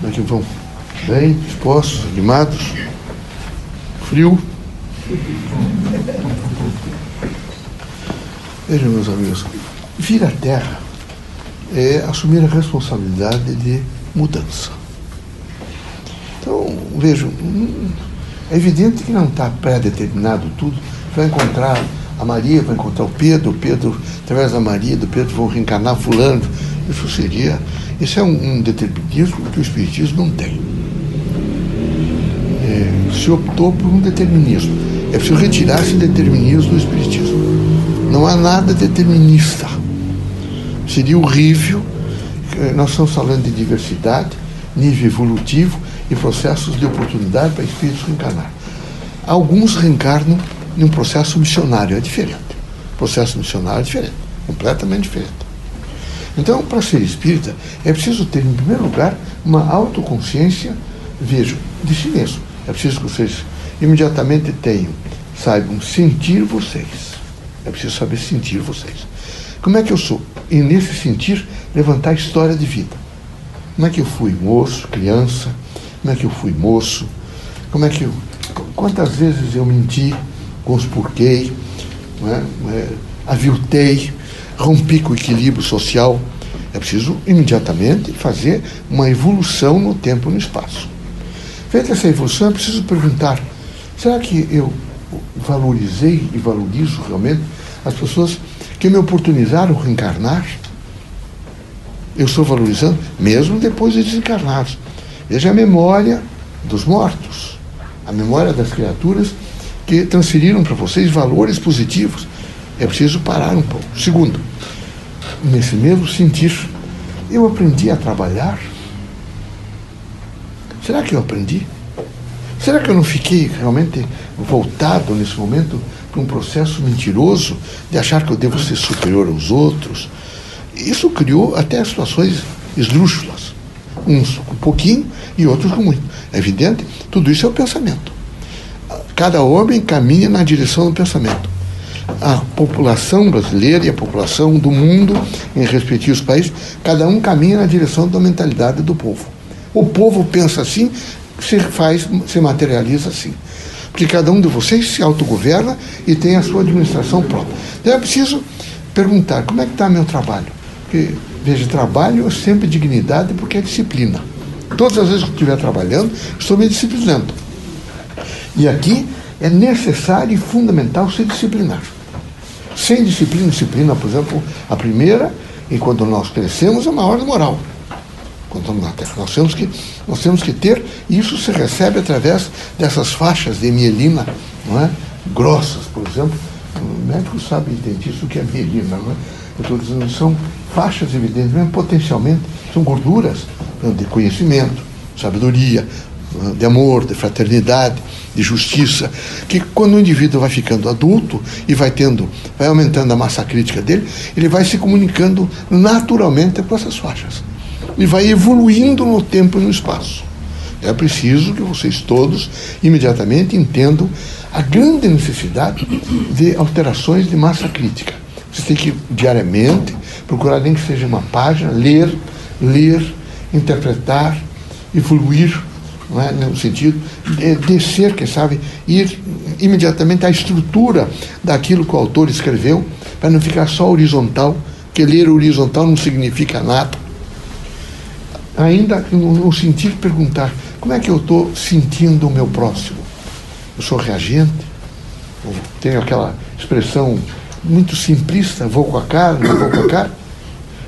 Como é que vão? Bem, dispostos, animados? Frio? Vejam, meus amigos, vir à Terra é assumir a responsabilidade de mudança. Então, vejam, é evidente que não está pré-determinado tudo. Vai encontrar a Maria, vai encontrar o Pedro, o Pedro, através da Maria, do Pedro, vão reencarnar fulano. Isso seria. Isso é um, um determinismo que o Espiritismo não tem. É, se optou por um determinismo. É preciso retirar esse determinismo do Espiritismo. Não há nada determinista. Seria horrível. Nós estamos falando de diversidade, nível evolutivo e processos de oportunidade para espíritos reencarnar. Alguns reencarnam em um processo missionário, é diferente. O processo missionário é diferente, completamente diferente. Então, para ser espírita, é preciso ter, em primeiro lugar, uma autoconsciência, vejo, de si mesmo. É preciso que vocês imediatamente tenham, saibam sentir vocês. É preciso saber sentir vocês. Como é que eu sou? E nesse sentir, levantar a história de vida. Como é que eu fui moço, criança? Como é que eu fui moço? Como é que eu. Quantas vezes eu menti, conspurquei, é? É, aviltei, rompi com o equilíbrio social? É preciso imediatamente fazer uma evolução no tempo e no espaço. Feita essa evolução, é preciso perguntar: será que eu valorizei e valorizo realmente as pessoas que me oportunizaram reencarnar? Eu estou valorizando, mesmo depois de desencarnados. Veja a memória dos mortos, a memória das criaturas que transferiram para vocês valores positivos. É preciso parar um pouco. Segundo, nesse mesmo sentir, eu aprendi a trabalhar. Será que eu aprendi? Será que eu não fiquei realmente voltado nesse momento para um processo mentiroso de achar que eu devo ser superior aos outros? Isso criou até situações esdrúxulas. Uns com pouquinho e outros com muito. É evidente, tudo isso é o pensamento. Cada homem caminha na direção do pensamento. A população brasileira e a população do mundo, em respectivos países, cada um caminha na direção da mentalidade do povo. O povo pensa assim, se faz, se materializa assim. Porque cada um de vocês se autogoverna e tem a sua administração própria. Então é preciso perguntar, como é que está meu trabalho? Porque, veja, trabalho é sempre dignidade porque é disciplina. Todas as vezes que eu estiver trabalhando, estou me disciplinando. E aqui é necessário e fundamental se disciplinar. Sem disciplina, disciplina, por exemplo, a primeira, e quando nós crescemos, é uma ordem moral. Quando estamos na Terra. Nós temos, que, nós temos que ter, e isso se recebe através dessas faixas de mielina, não é? grossas, por exemplo. O médico sabe, dentista, o que é mielina, não é? Eu estou dizendo, são faixas evidentes, mesmo potencialmente, são gorduras de conhecimento, sabedoria, de amor, de fraternidade, de justiça, que quando o indivíduo vai ficando adulto e vai tendo, vai aumentando a massa crítica dele, ele vai se comunicando naturalmente com essas faixas e vai evoluindo no tempo e no espaço. É preciso que vocês todos imediatamente entendam a grande necessidade de alterações de massa crítica. Você tem que diariamente procurar nem que seja uma página, ler, ler, interpretar, evoluir, é? no sentido de descer, quem sabe, ir imediatamente à estrutura daquilo que o autor escreveu, para não ficar só horizontal, que ler horizontal não significa nada. Ainda no sentido de perguntar, como é que eu estou sentindo o meu próximo? Eu sou reagente? Eu tenho aquela expressão muito simplista, vou com a cara, não vou com a cara?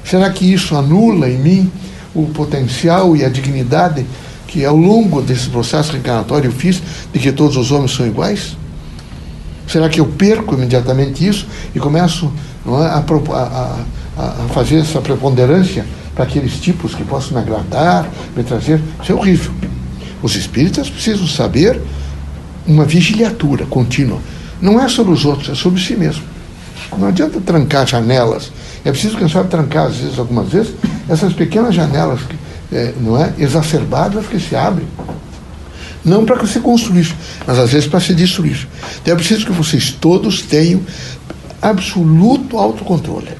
Será que isso anula em mim o potencial e a dignidade que ao longo desse processo reencarnatório eu fiz de que todos os homens são iguais? Será que eu perco imediatamente isso e começo é, a, a, a, fazer essa preponderância para aqueles tipos que possam me agradar, me trazer? Isso é horrível. Os espíritas precisam saber uma vigiliatura contínua. Não é sobre os outros, é sobre si mesmo. Não adianta trancar janelas. É preciso, quem sabe, trancar, às vezes, algumas vezes, essas pequenas janelas, é, não é? Exacerbadas que se abrem. Não para se construir, mas às vezes para se destruir. Então é preciso que vocês todos tenham absoluto autocontrole.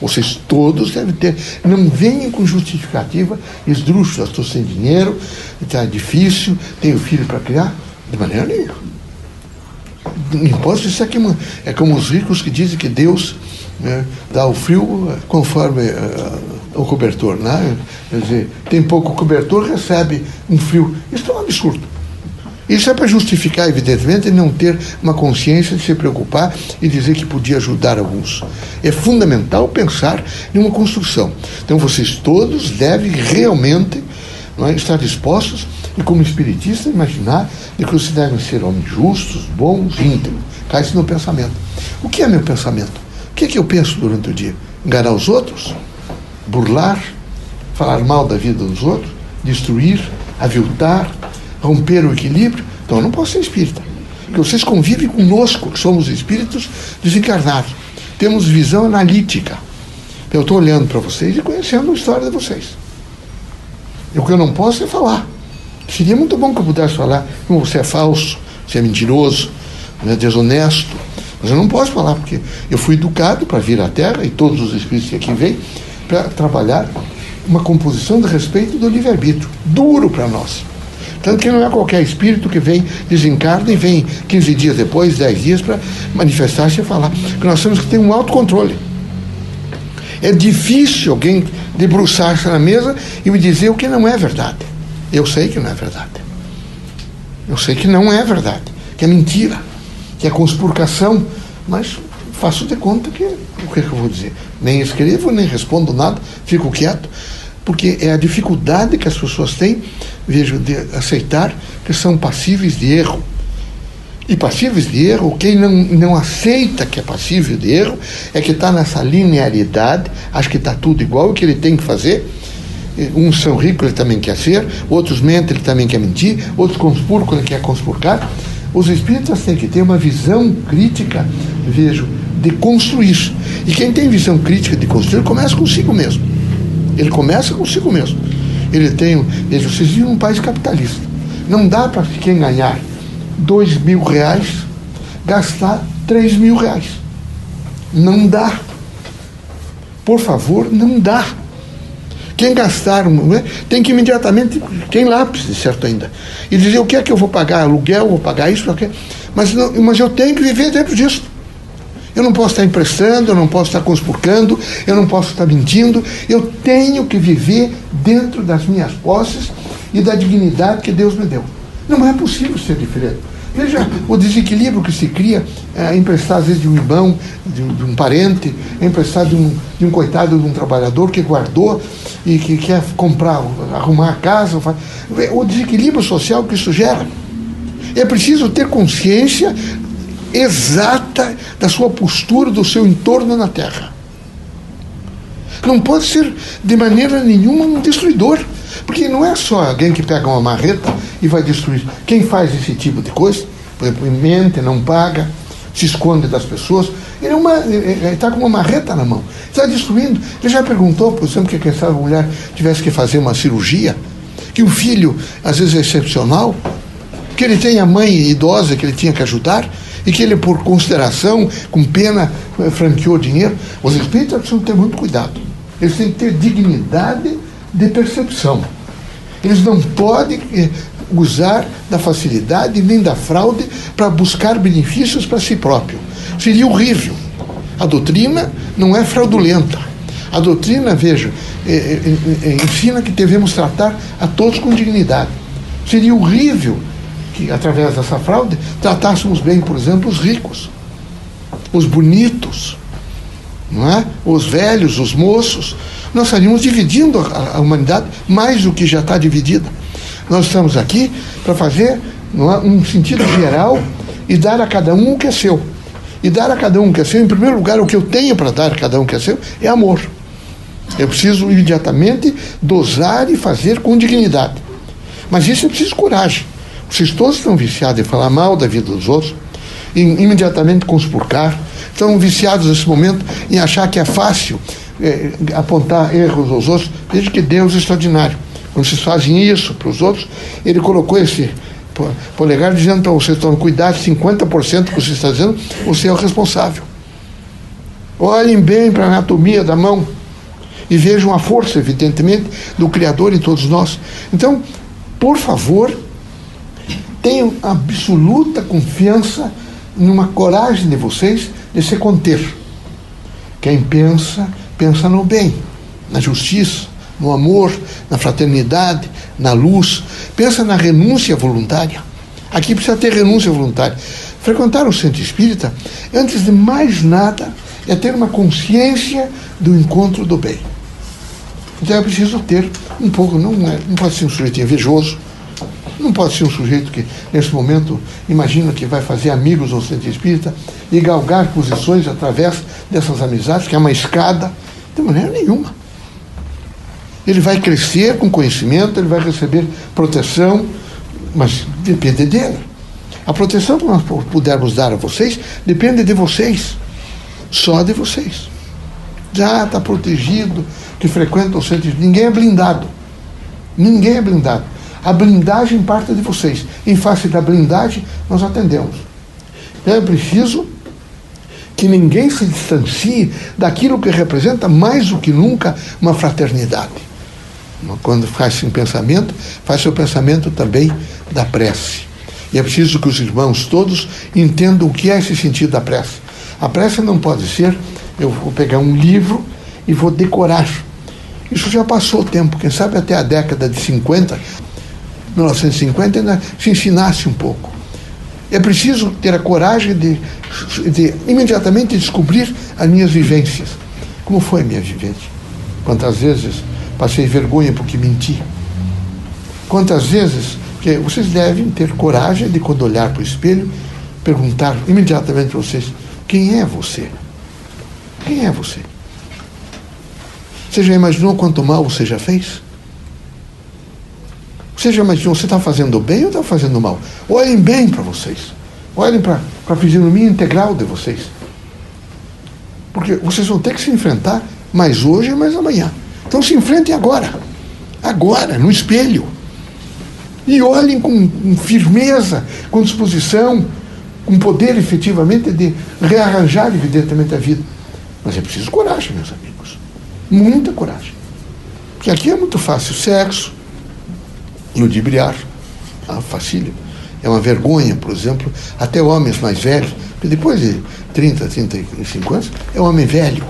Vocês todos devem ter. Não venham com justificativa esdrúxula. Estou sem dinheiro, está difícil, tenho filho para criar. De maneira nenhuma. Não importa isso aqui é como os ricos que dizem que Deus né, dá o frio conforme uh, o cobertor. Né? Quer dizer, tem pouco cobertor, recebe um frio. Isso é um absurdo. Isso é para justificar, evidentemente, não ter uma consciência de se preocupar e dizer que podia ajudar alguns. É fundamental pensar em uma construção. Então, vocês todos devem realmente é, estar dispostos e, como espiritistas, imaginar de que vocês devem ser homens justos, bons, íntegros. Cai-se no pensamento. O que é meu pensamento? O que é que eu penso durante o dia? Enganar os outros? Burlar? Falar mal da vida dos outros? Destruir? Aviltar? romper o equilíbrio, então eu não posso ser espírita. Porque vocês convivem conosco, que somos espíritos desencarnados. Temos visão analítica. Eu estou olhando para vocês e conhecendo a história de vocês. E o que eu não posso é falar. Seria muito bom que eu pudesse falar como você é falso, você é mentiroso, é desonesto. Mas eu não posso falar, porque eu fui educado para vir à Terra, e todos os espíritos que aqui vêm, para trabalhar uma composição de respeito do livre-arbítrio. Duro para nós. Tanto que não é qualquer espírito que vem, desencarna e vem 15 dias depois, 10 dias, para manifestar-se e falar. Que nós temos que ter um autocontrole. É difícil alguém debruçar-se na mesa e me dizer o que não é verdade. Eu sei que não é verdade. Eu sei que não é verdade, que é mentira, que é conspurcação, mas faço de conta que o que, é que eu vou dizer? Nem escrevo, nem respondo nada, fico quieto, porque é a dificuldade que as pessoas têm vejo, de aceitar que são passíveis de erro. E passíveis de erro, quem não, não aceita que é passível de erro, é que está nessa linearidade, acha que está tudo igual, o que ele tem que fazer. Uns são ricos, ele também quer ser, outros mentem, ele também quer mentir, outros conspurcam, ele quer conspurcar. Os espíritas têm que ter uma visão crítica, vejo, de construir. E quem tem visão crítica de construir começa consigo mesmo. Ele começa consigo mesmo ele tem. Veja, vocês vivem num país capitalista. Não dá para quem ganhar dois mil reais gastar três mil reais. Não dá. Por favor, não dá. Quem gastar, né, tem que imediatamente, tem lápis, certo ainda, e dizer o que é que eu vou pagar, aluguel, vou pagar isso, mas, não, mas eu tenho que viver dentro disso. Eu não posso estar emprestando, eu não posso estar conspurcando, eu não posso estar mentindo. Eu tenho que viver dentro das minhas posses e da dignidade que Deus me deu. Não é possível ser diferente. Veja o desequilíbrio que se cria é, emprestar, às vezes, de um irmão, de, de um parente, emprestar de um, de um coitado de um trabalhador que guardou e que quer comprar, arrumar a casa. O desequilíbrio social que isso gera. É preciso ter consciência exata da sua postura, do seu entorno na terra. Não pode ser de maneira nenhuma um destruidor. Porque não é só alguém que pega uma marreta e vai destruir. Quem faz esse tipo de coisa, por exemplo, mente, não paga, se esconde das pessoas, ele é está com uma marreta na mão, está destruindo. Ele já perguntou, por exemplo, que quem sabe a mulher tivesse que fazer uma cirurgia, que o filho, às vezes, é excepcional, que ele tem a mãe idosa que ele tinha que ajudar, e que ele, por consideração, com pena, franqueou dinheiro. Os espíritos precisam ter muito cuidado. Eles têm que ter dignidade de percepção. Eles não podem eh, usar da facilidade nem da fraude para buscar benefícios para si próprio. Seria horrível. A doutrina não é fraudulenta. A doutrina, veja, é, ensina que devemos tratar a todos com dignidade. Seria horrível que, através dessa fraude, tratássemos bem, por exemplo, os ricos, os bonitos, não é? os velhos, os moços. Nós estaríamos dividindo a, a humanidade mais do que já está dividida. Nós estamos aqui para fazer não é, um sentido geral e dar a cada um o que é seu. E dar a cada um o que é seu, em primeiro lugar, o que eu tenho para dar a cada um o que é seu é amor. Eu preciso imediatamente dosar e fazer com dignidade. Mas isso é preciso coragem. Vocês todos estão viciados em falar mal da vida dos outros, em imediatamente conspurcar, estão viciados nesse momento em achar que é fácil é, apontar erros aos outros. Veja que Deus é extraordinário. Quando vocês fazem isso para os outros, ele colocou esse polegar dizendo para vocês: tomem cuidado, 50% que você está dizendo, você é o responsável. Olhem bem para a anatomia da mão e vejam a força, evidentemente, do Criador em todos nós. Então, por favor, tenham absoluta confiança numa coragem de vocês de se conter. Quem pensa, pensa no bem, na justiça, no amor, na fraternidade, na luz. Pensa na renúncia voluntária. Aqui precisa ter renúncia voluntária. Frequentar o centro espírita, antes de mais nada, é ter uma consciência do encontro do bem. Então é preciso ter um pouco, não, é, não pode ser um sujeito invejoso, não pode ser um sujeito que, nesse momento, imagina que vai fazer amigos ao centro espírita e galgar posições através dessas amizades, que é uma escada, de maneira nenhuma. Ele vai crescer com conhecimento, ele vai receber proteção, mas depende dele. A proteção que nós pudermos dar a vocês depende de vocês, só de vocês. Já está protegido, que frequenta o centro. Ninguém é blindado. Ninguém é blindado. A blindagem parte de vocês. Em face da blindagem, nós atendemos. Então é preciso que ninguém se distancie daquilo que representa mais do que nunca uma fraternidade. Quando faz seu pensamento, faz seu pensamento também da prece. E é preciso que os irmãos todos entendam o que é esse sentido da prece. A prece não pode ser, eu vou pegar um livro e vou decorar. Isso já passou o tempo, quem sabe até a década de 50, 1950 ainda se ensinasse um pouco. É preciso ter a coragem de, de imediatamente descobrir as minhas vivências. Como foi a minha vivência? Quantas vezes passei vergonha porque menti? Quantas vezes que vocês devem ter coragem de, quando olhar para o espelho, perguntar imediatamente para vocês: quem é você? Quem é você? Você já imaginou quanto mal você já fez? Você já imaginou, você está fazendo bem ou está fazendo mal? Olhem bem para vocês. Olhem para a fisionomia integral de vocês. Porque vocês vão ter que se enfrentar mais hoje e mais amanhã. Então se enfrentem agora. Agora, no espelho. E olhem com, com firmeza, com disposição, com poder efetivamente de rearranjar, evidentemente, a vida. Mas é preciso coragem, meus amigos. Muita coragem. Porque aqui é muito fácil. Sexo, ludibriar, ah, facílimo. É uma vergonha, por exemplo, até homens mais velhos, porque depois de 30, 35 anos, é um homem velho.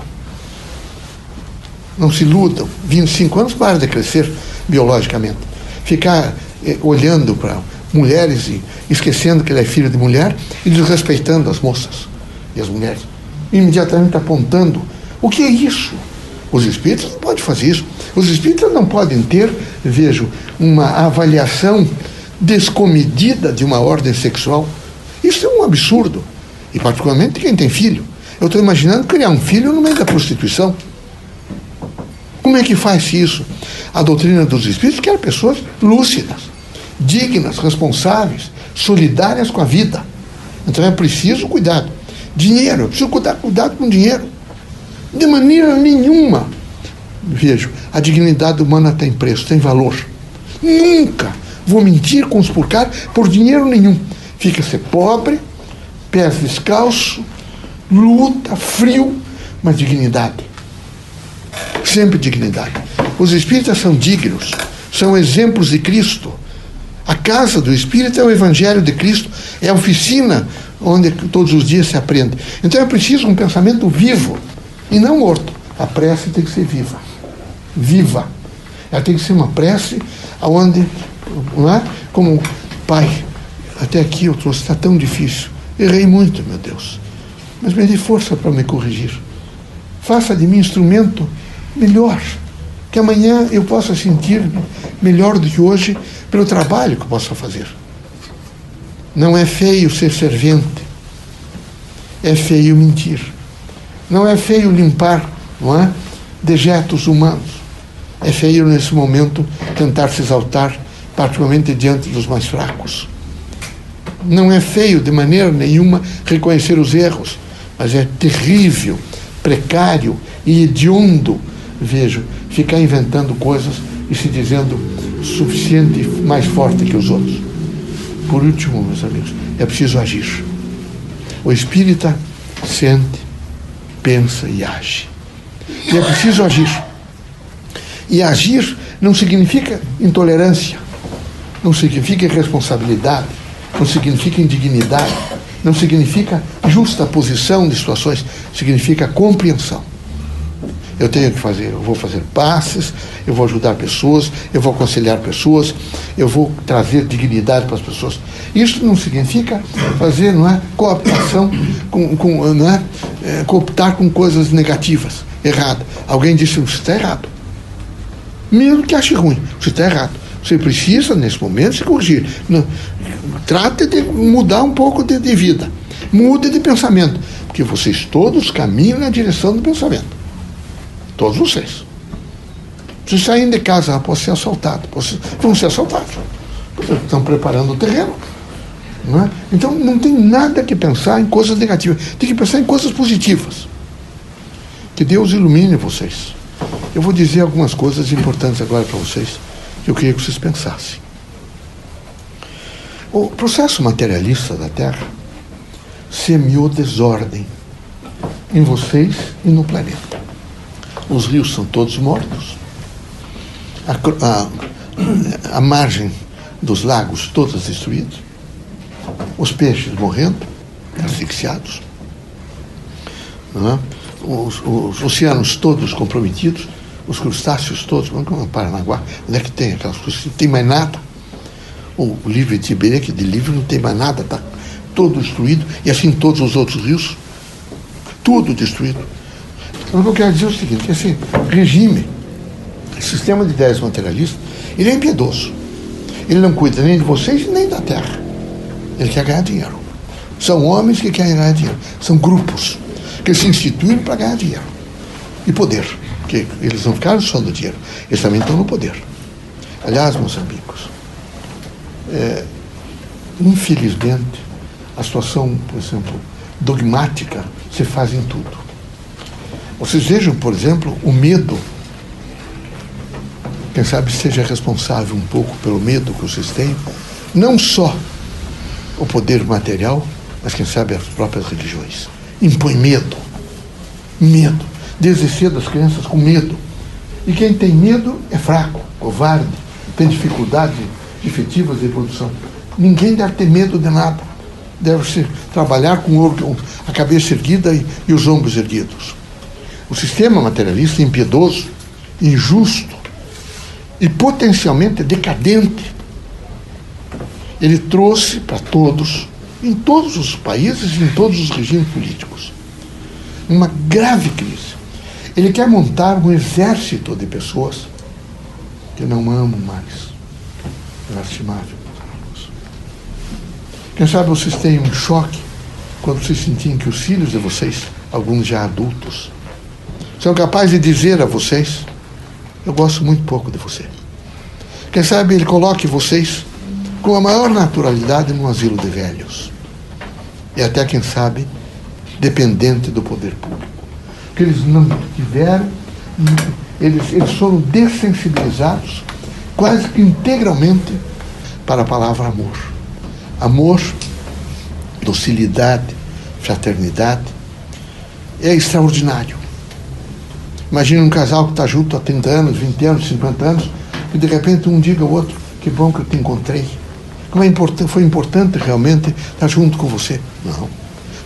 Não se iludam. 25 anos para de crescer biologicamente. Ficar eh, olhando para mulheres e esquecendo que ele é filho de mulher e desrespeitando as moças e as mulheres. Imediatamente apontando. O que é isso? Os espíritos não podem fazer isso. Os espíritas não podem ter, vejo, uma avaliação descomedida de uma ordem sexual. Isso é um absurdo. E particularmente quem tem filho. Eu estou imaginando criar um filho no meio da prostituição. Como é que faz isso? A doutrina dos espíritos quer pessoas lúcidas, dignas, responsáveis, solidárias com a vida. Então é preciso cuidado. Dinheiro, é preciso cuidar, cuidado com dinheiro. De maneira nenhuma. Vejo, a dignidade humana tem preço, tem valor. Nunca vou mentir, conspurcar por dinheiro nenhum. Fica-se pobre, pés descalço, luta, frio, mas dignidade. Sempre dignidade. Os espíritas são dignos, são exemplos de Cristo. A casa do espírito é o Evangelho de Cristo, é a oficina onde todos os dias se aprende. Então é preciso um pensamento vivo e não morto. A prece tem que ser viva. Viva. Ela tem que ser uma prece onde, é? como pai, até aqui eu trouxe, está tão difícil. Errei muito, meu Deus. Mas me dê força para me corrigir. Faça de mim instrumento melhor. Que amanhã eu possa sentir melhor do que hoje pelo trabalho que eu possa fazer. Não é feio ser servente. É feio mentir. Não é feio limpar, não é? Dejetos humanos. É feio nesse momento tentar se exaltar, particularmente diante dos mais fracos. Não é feio de maneira nenhuma reconhecer os erros, mas é terrível, precário e hediondo, vejo, ficar inventando coisas e se dizendo suficiente mais forte que os outros. Por último, meus amigos, é preciso agir. O espírita sente, pensa e age. E é preciso agir. E agir não significa intolerância, não significa irresponsabilidade, não significa indignidade, não significa justa posição de situações, significa compreensão. Eu tenho que fazer, eu vou fazer passes, eu vou ajudar pessoas, eu vou aconselhar pessoas, eu vou trazer dignidade para as pessoas. Isso não significa fazer, não é, cooptação com, com não é, é cooptar com coisas negativas, erradas. Alguém disse você está errado. Mesmo que ache ruim, você está errado. Você precisa, nesse momento, se corrigir. Não, trate de mudar um pouco de, de vida. Mude de pensamento. Porque vocês todos caminham na direção do pensamento. Todos vocês. Se saírem de casa, após ser assaltado, vão ser assaltados. Estão preparando o terreno. Não é? Então não tem nada que pensar em coisas negativas. Tem que pensar em coisas positivas. Que Deus ilumine vocês. Eu vou dizer algumas coisas importantes agora para vocês que eu queria que vocês pensassem. O processo materialista da Terra semeou desordem em vocês e no planeta. Os rios são todos mortos. A, a, a margem dos lagos todas destruídas. Os peixes morrendo, asfixiados. É? Os, os, oceanos todos comprometidos. Os crustáceos todos. Como Paranaguá, onde é que tem aquelas coisas? Não tem mais nada. O, o livro de que de livro não tem mais nada, está todo destruído. E assim todos os outros rios. Tudo destruído. O que eu quero dizer é o seguinte, esse regime, esse sistema de ideias materialistas, ele é impiedoso. Ele não cuida nem de vocês nem da terra. Ele quer ganhar dinheiro. São homens que querem ganhar dinheiro. São grupos que se instituem para ganhar dinheiro. E poder. Porque eles não ficaram só no dinheiro, eles também estão no poder. Aliás, meus amigos, é, infelizmente, a situação, por exemplo, dogmática se faz em tudo. Vocês vejam, por exemplo, o medo. Quem sabe seja responsável um pouco pelo medo que vocês têm. Não só o poder material, mas quem sabe as próprias religiões. Impõe medo. Medo. Desde cedo as crianças com medo. E quem tem medo é fraco, covarde, tem dificuldades efetivas de produção. Ninguém deve ter medo de nada. Deve se trabalhar com a cabeça erguida e, e os ombros erguidos. O sistema materialista impiedoso, injusto e potencialmente decadente, ele trouxe para todos, em todos os países em todos os regimes políticos, uma grave crise. Ele quer montar um exército de pessoas que não amam mais. Lastimável, Quem sabe vocês têm um choque quando vocês sentirem que os filhos de vocês, alguns já adultos, são capazes de dizer a vocês: Eu gosto muito pouco de você. Quem sabe ele coloque vocês com a maior naturalidade num asilo de velhos. E até, quem sabe, dependente do poder público. Porque eles não tiveram, eles, eles foram dessensibilizados quase que integralmente para a palavra amor. Amor, docilidade, fraternidade, é extraordinário. Imagina um casal que está junto há 30 anos, 20 anos, 50 anos, e de repente um diga ao outro, que bom que eu te encontrei. Como é importante, foi importante realmente estar junto com você. Não.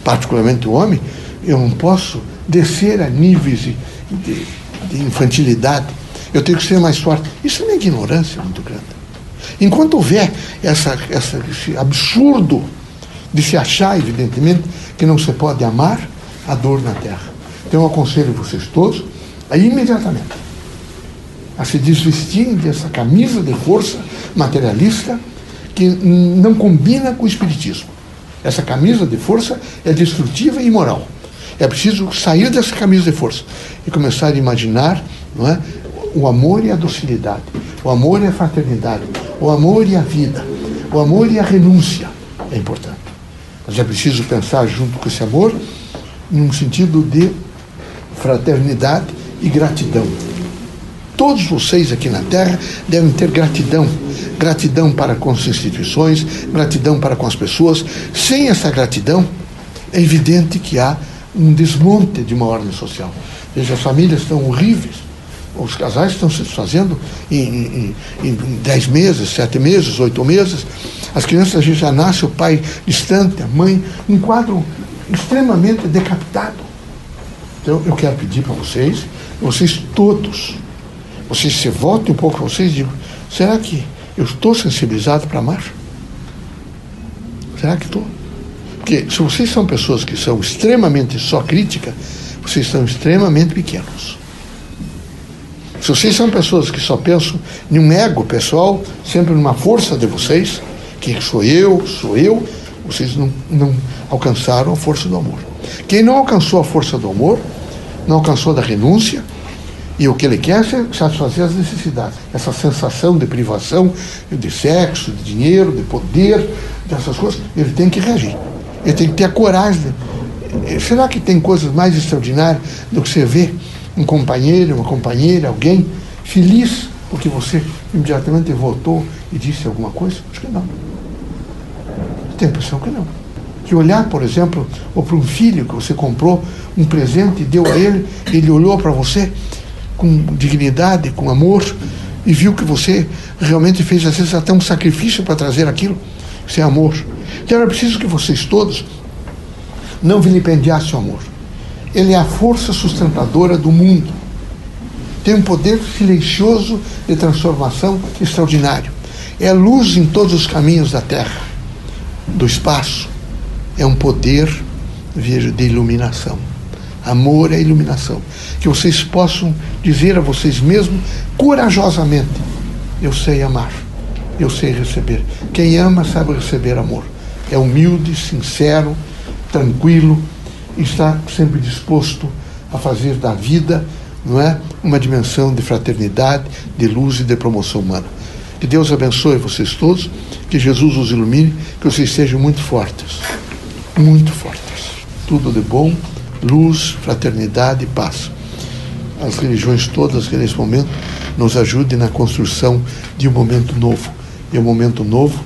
Particularmente o homem, eu não posso descer a níveis de, de, de infantilidade. Eu tenho que ser mais forte. Isso é uma ignorância muito grande. Enquanto houver essa, essa, esse absurdo de se achar, evidentemente, que não se pode amar a dor na terra. Então eu aconselho vocês todos Aí imediatamente a se desvestirem dessa camisa de força materialista que não combina com o espiritismo. Essa camisa de força é destrutiva e imoral. É preciso sair dessa camisa de força e começar a imaginar não é, o amor e a docilidade, o amor e a fraternidade, o amor e a vida, o amor e a renúncia. É importante. Mas é preciso pensar junto com esse amor num sentido de fraternidade e gratidão. Todos vocês aqui na Terra devem ter gratidão. Gratidão para com as instituições, gratidão para com as pessoas. Sem essa gratidão, é evidente que há um desmonte de uma ordem social. Veja, as famílias estão horríveis. Os casais estão se desfazendo em, em, em dez meses, sete meses, oito meses. As crianças já nascem, o pai distante, a mãe, um quadro extremamente decapitado. Então, eu quero pedir para vocês, vocês todos, vocês se voltem um pouco vocês e digam, será que eu estou sensibilizado para amar? Será que estou? Porque se vocês são pessoas que são extremamente só crítica, vocês são extremamente pequenos. Se vocês são pessoas que só pensam em um ego pessoal, sempre numa força de vocês, que sou eu, sou eu, vocês não, não alcançaram a força do amor. Quem não alcançou a força do amor, não alcançou da renúncia, e o que ele quer é satisfazer as necessidades. Essa sensação de privação de sexo, de dinheiro, de poder, dessas coisas, ele tem que reagir. Ele tem que ter a coragem. De... Será que tem coisas mais extraordinárias do que você ver um companheiro, uma companheira, alguém feliz porque você imediatamente votou e disse alguma coisa? Acho que não. Tem a impressão que não. Que olhar, por exemplo, ou para um filho que você comprou um presente e deu a ele, ele olhou para você com dignidade, com amor, e viu que você realmente fez, às vezes, até um sacrifício para trazer aquilo. Isso é amor. Então era preciso que vocês todos não vilipendiassem o amor. Ele é a força sustentadora do mundo. Tem um poder silencioso de transformação extraordinário. É luz em todos os caminhos da Terra, do espaço. É um poder, veja, de iluminação. Amor é iluminação. Que vocês possam dizer a vocês mesmos corajosamente: Eu sei amar, eu sei receber. Quem ama sabe receber amor. É humilde, sincero, tranquilo está sempre disposto a fazer da vida não é, uma dimensão de fraternidade, de luz e de promoção humana. Que Deus abençoe vocês todos, que Jesus os ilumine, que vocês sejam muito fortes, muito fortes. Tudo de bom luz, fraternidade e paz. As religiões todas que nesse momento nos ajudem na construção de um momento novo. E um momento novo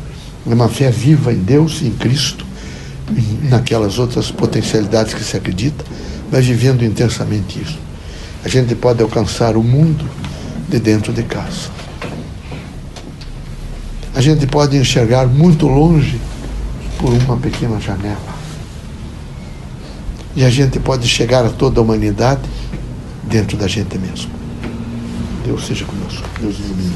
é uma fé viva em Deus, em Cristo, naquelas outras potencialidades que se acredita, mas vivendo intensamente isso. A gente pode alcançar o mundo de dentro de casa. A gente pode enxergar muito longe por uma pequena janela. E a gente pode chegar a toda a humanidade dentro da gente mesmo. Deus seja conosco. Deus ilumine.